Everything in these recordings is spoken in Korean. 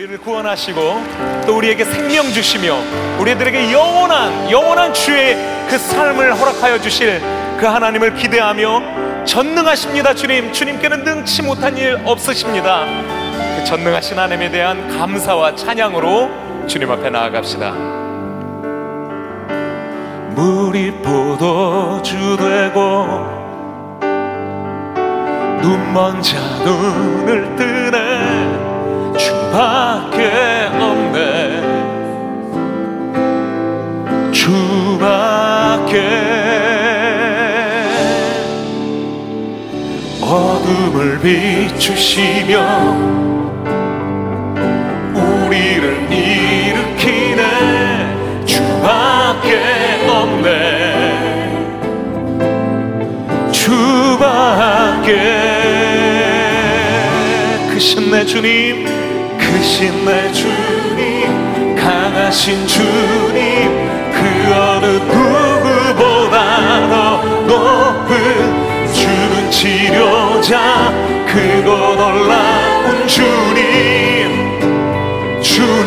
우리를 구원하시고 또 우리에게 생명 주시며 우리들에게 영원한 영원한 주의 그 삶을 허락하여 주실 그 하나님을 기대하며 전능하십니다 주님. 주님께는 능치 못한 일 없으십니다. 그 전능하신 하나님에 대한 감사와 찬양으로 주님 앞에 나아갑시다. 물이 포도주 되고 눈먼 자 눈을 뜨네 주밖에 없네. 주밖에 어둠을 비추시며 우리를 일으키네. 주밖에 없네. 주밖에 크신 내 주님 크신 내 주님 강하신 주님 그 어느 누구보다 더 높은 주는 치료자 그고 놀라운 주님. 주님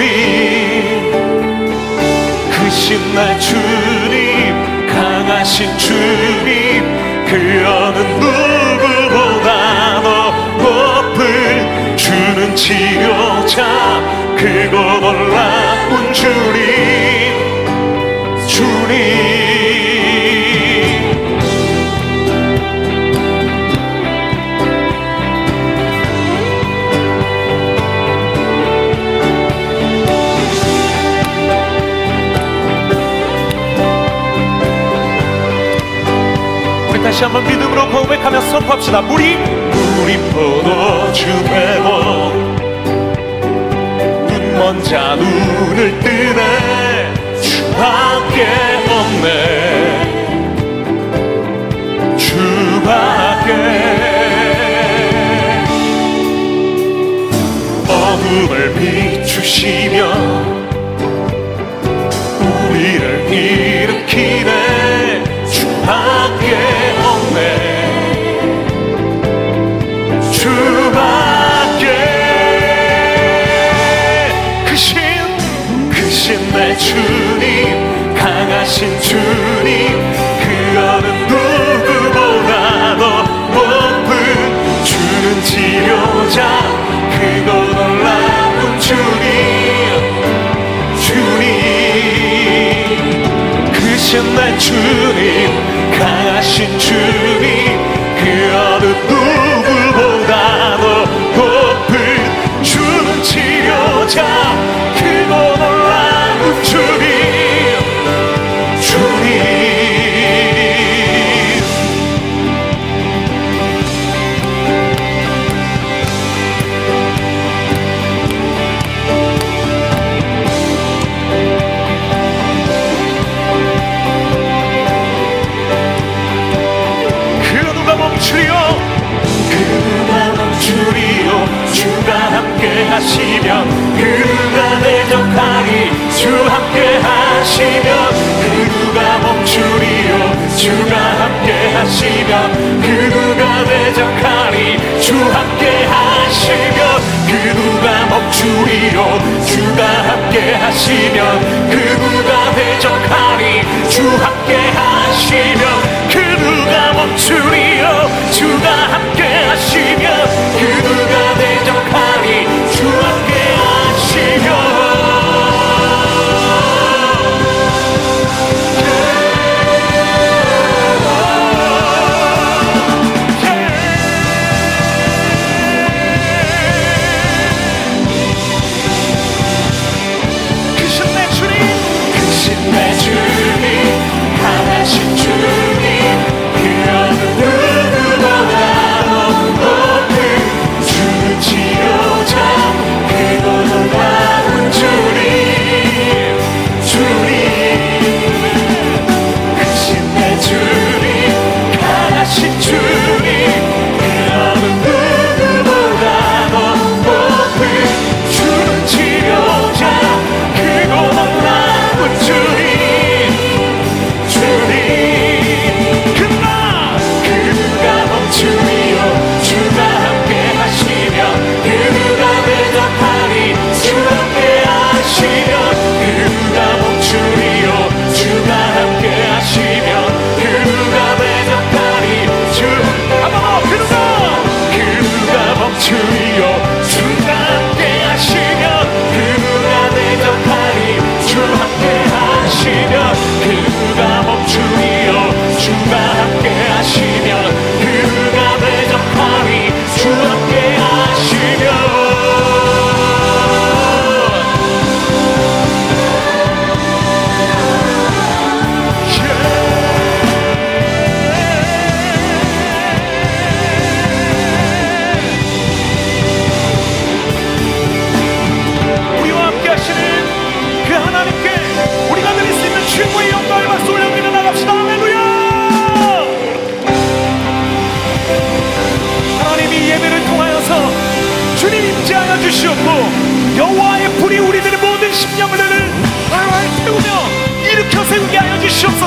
크신 내 주님 강하신 주님 그 어느 누구 주는 치료자. 그고 놀라운 주님. 주님. 우리 다시 한번 믿음으로 고백하며 선포합시다. 물이 포도주 되고 눈먼 자 눈을 뜨네. 주밖에 없네. 주밖에. 어둠을 비추시며 주님 강하신 주님 함께 하시면 그 누가 대적하리. 주 함께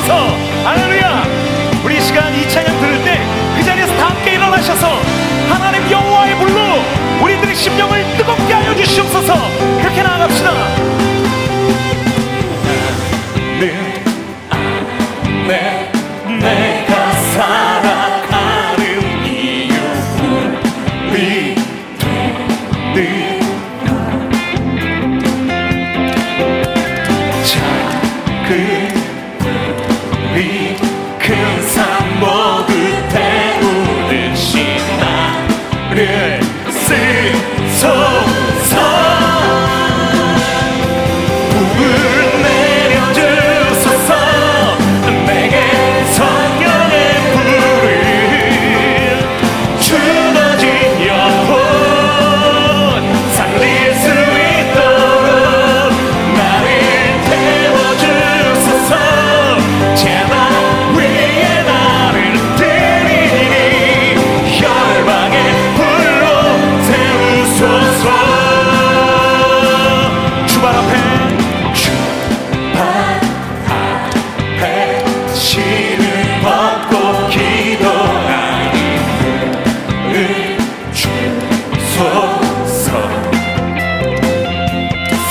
주옵소서 할렐루야! 우리 시간 이 찬양 들을 때 그 자리에서 다 함께 일어나셔서 하나님 여호와의 불로 우리들의 심령을 뜨겁게 하여 주시옵소서. 그렇게 나아갑시다. 네.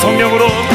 성령으로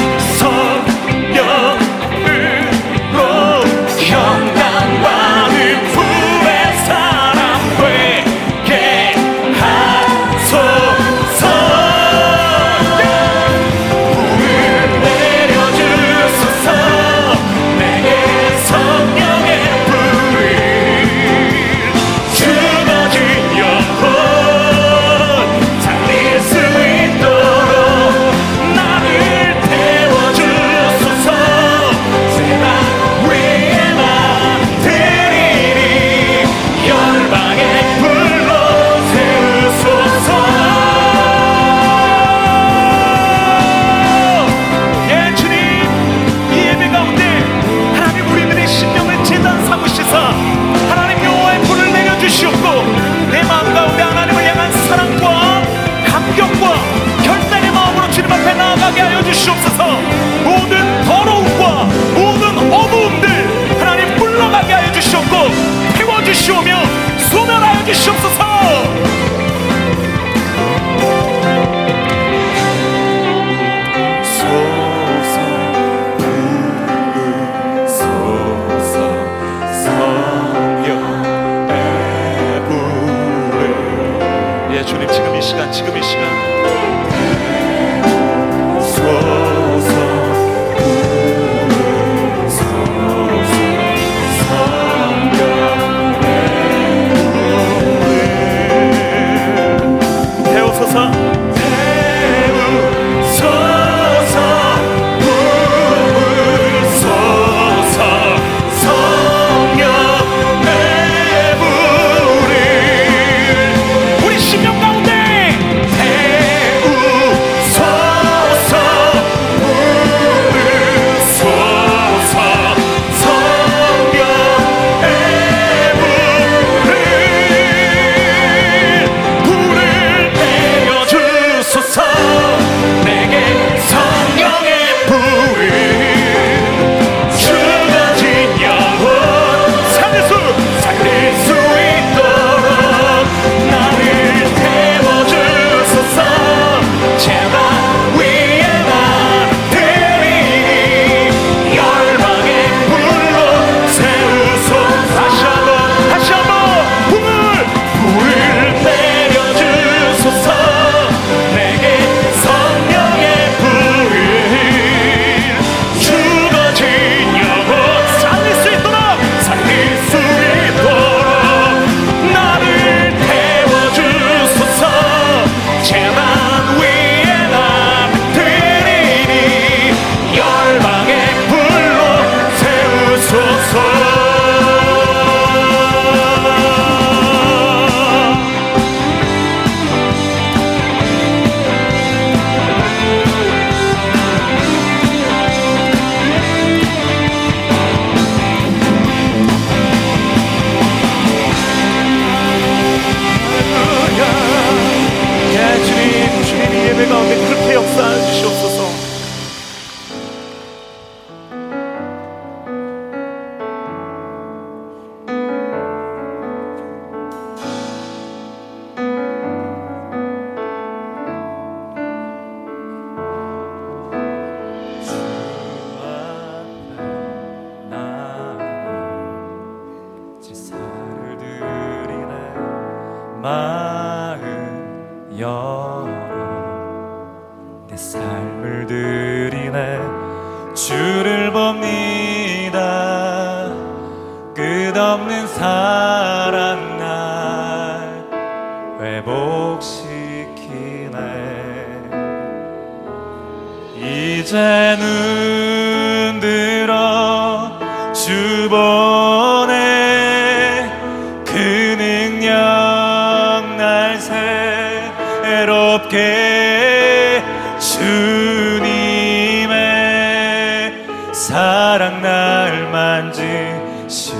사랑 날 만지시니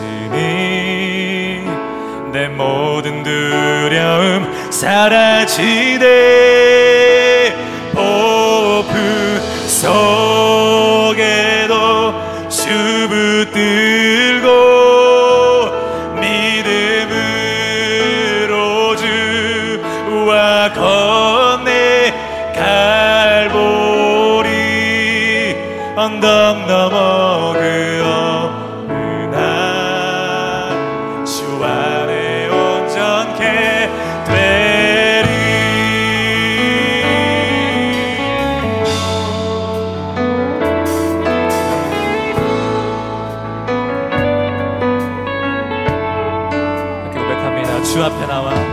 내 모든 두려움 사라지네 Era.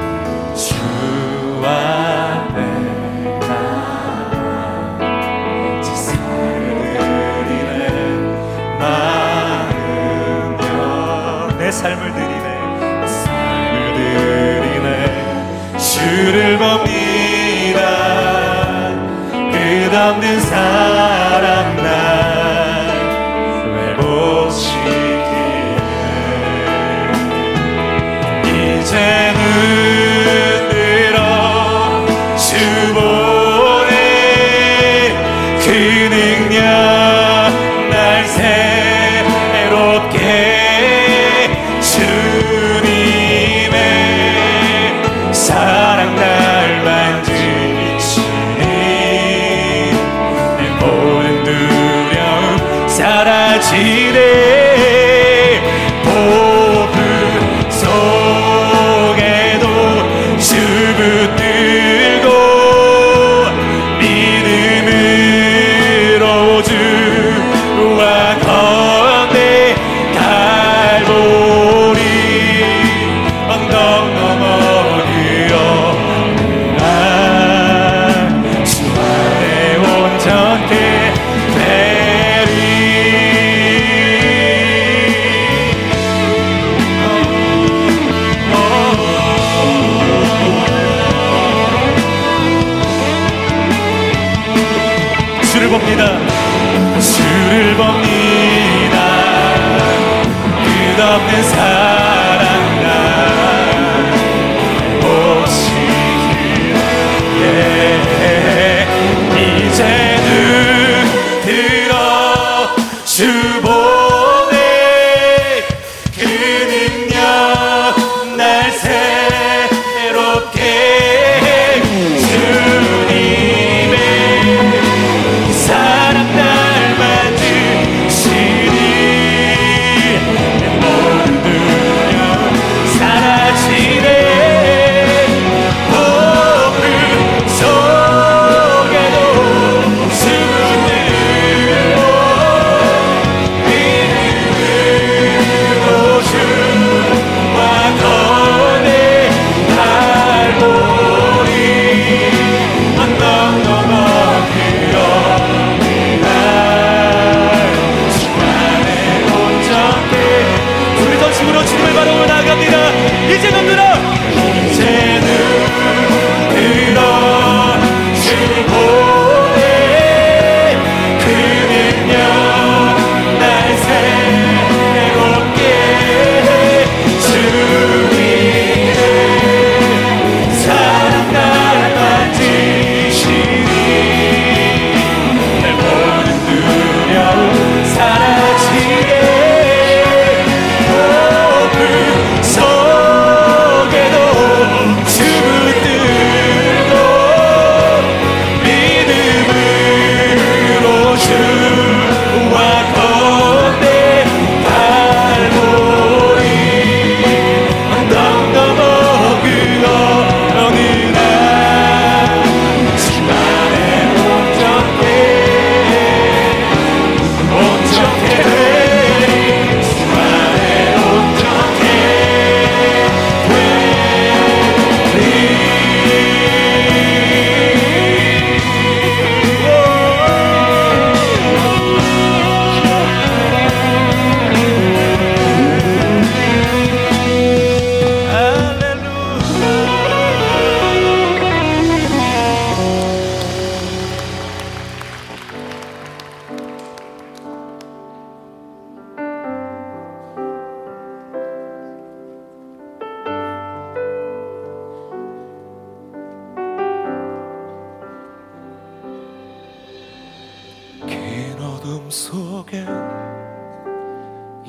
속에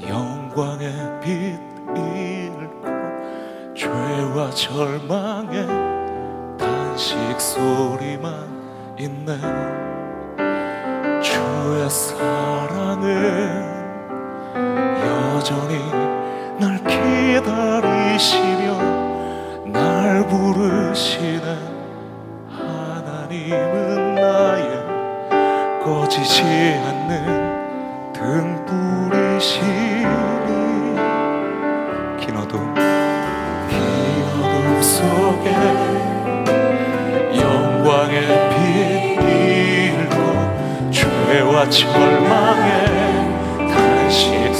영광의 빛 잃고 죄와 절망의 단식 소리만 있네. 주의 사랑은 여전히 날 기다리시며 날 부르시네. 하나님은 나의 꺼지지 않는 등불이시니 긴 어둠 긴 어둠 속에 영광의 빛 잃고 죄와 절망의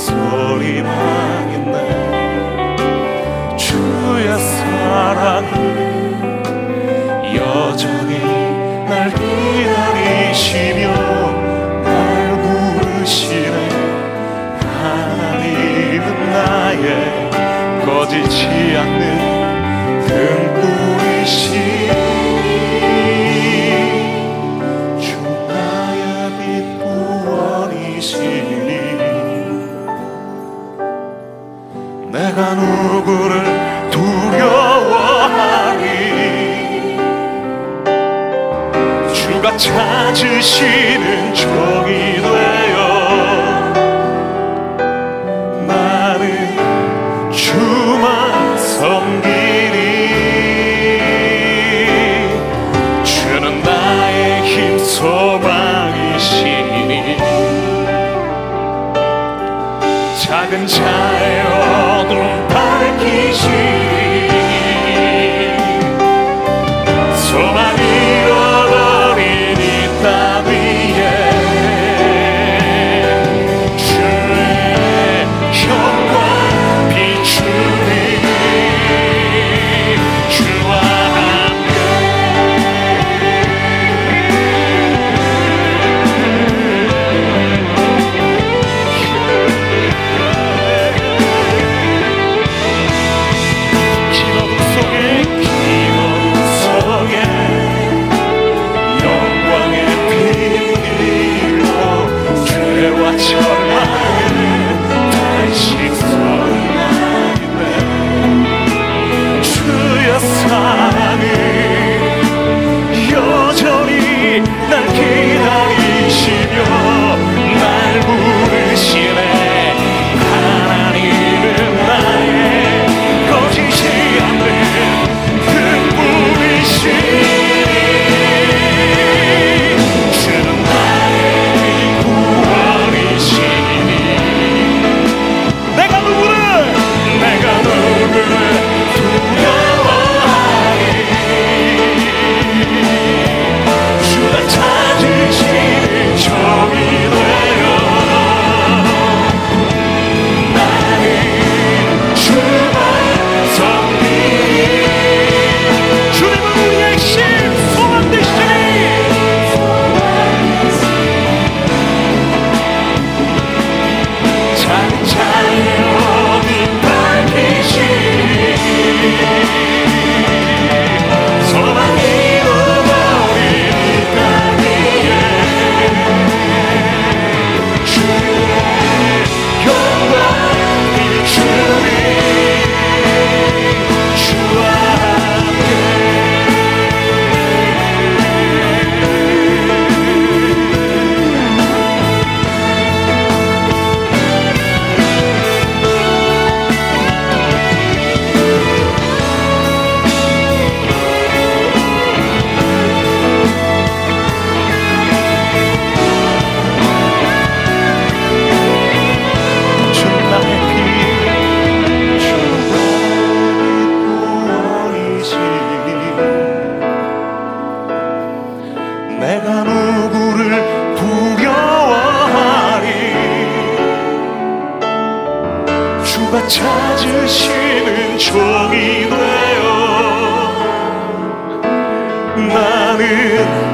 소리만 있네 주의 사랑은 여전히 날 기다리시며 꺼지지 않는 구원이시니 내가 누구를 두려워하리? 주가 찾으시는 종이 찾으시는 종이 되어 나는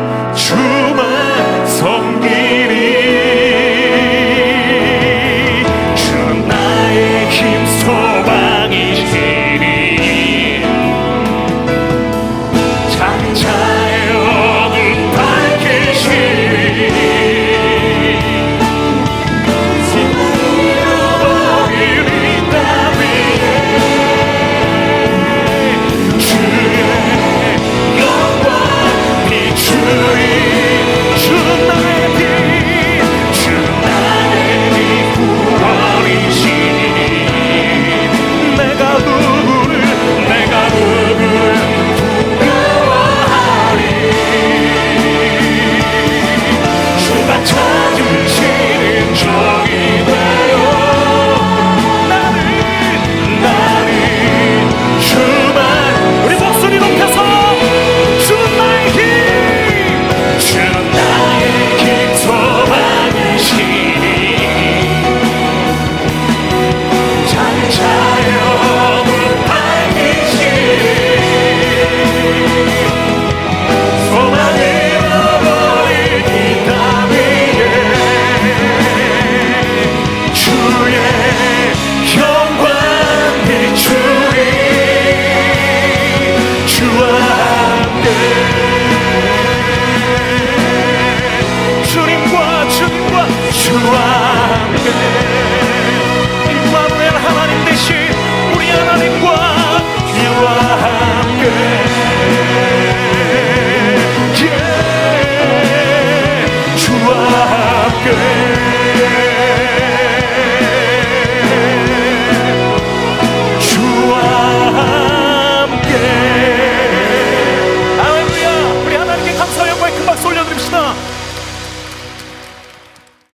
함께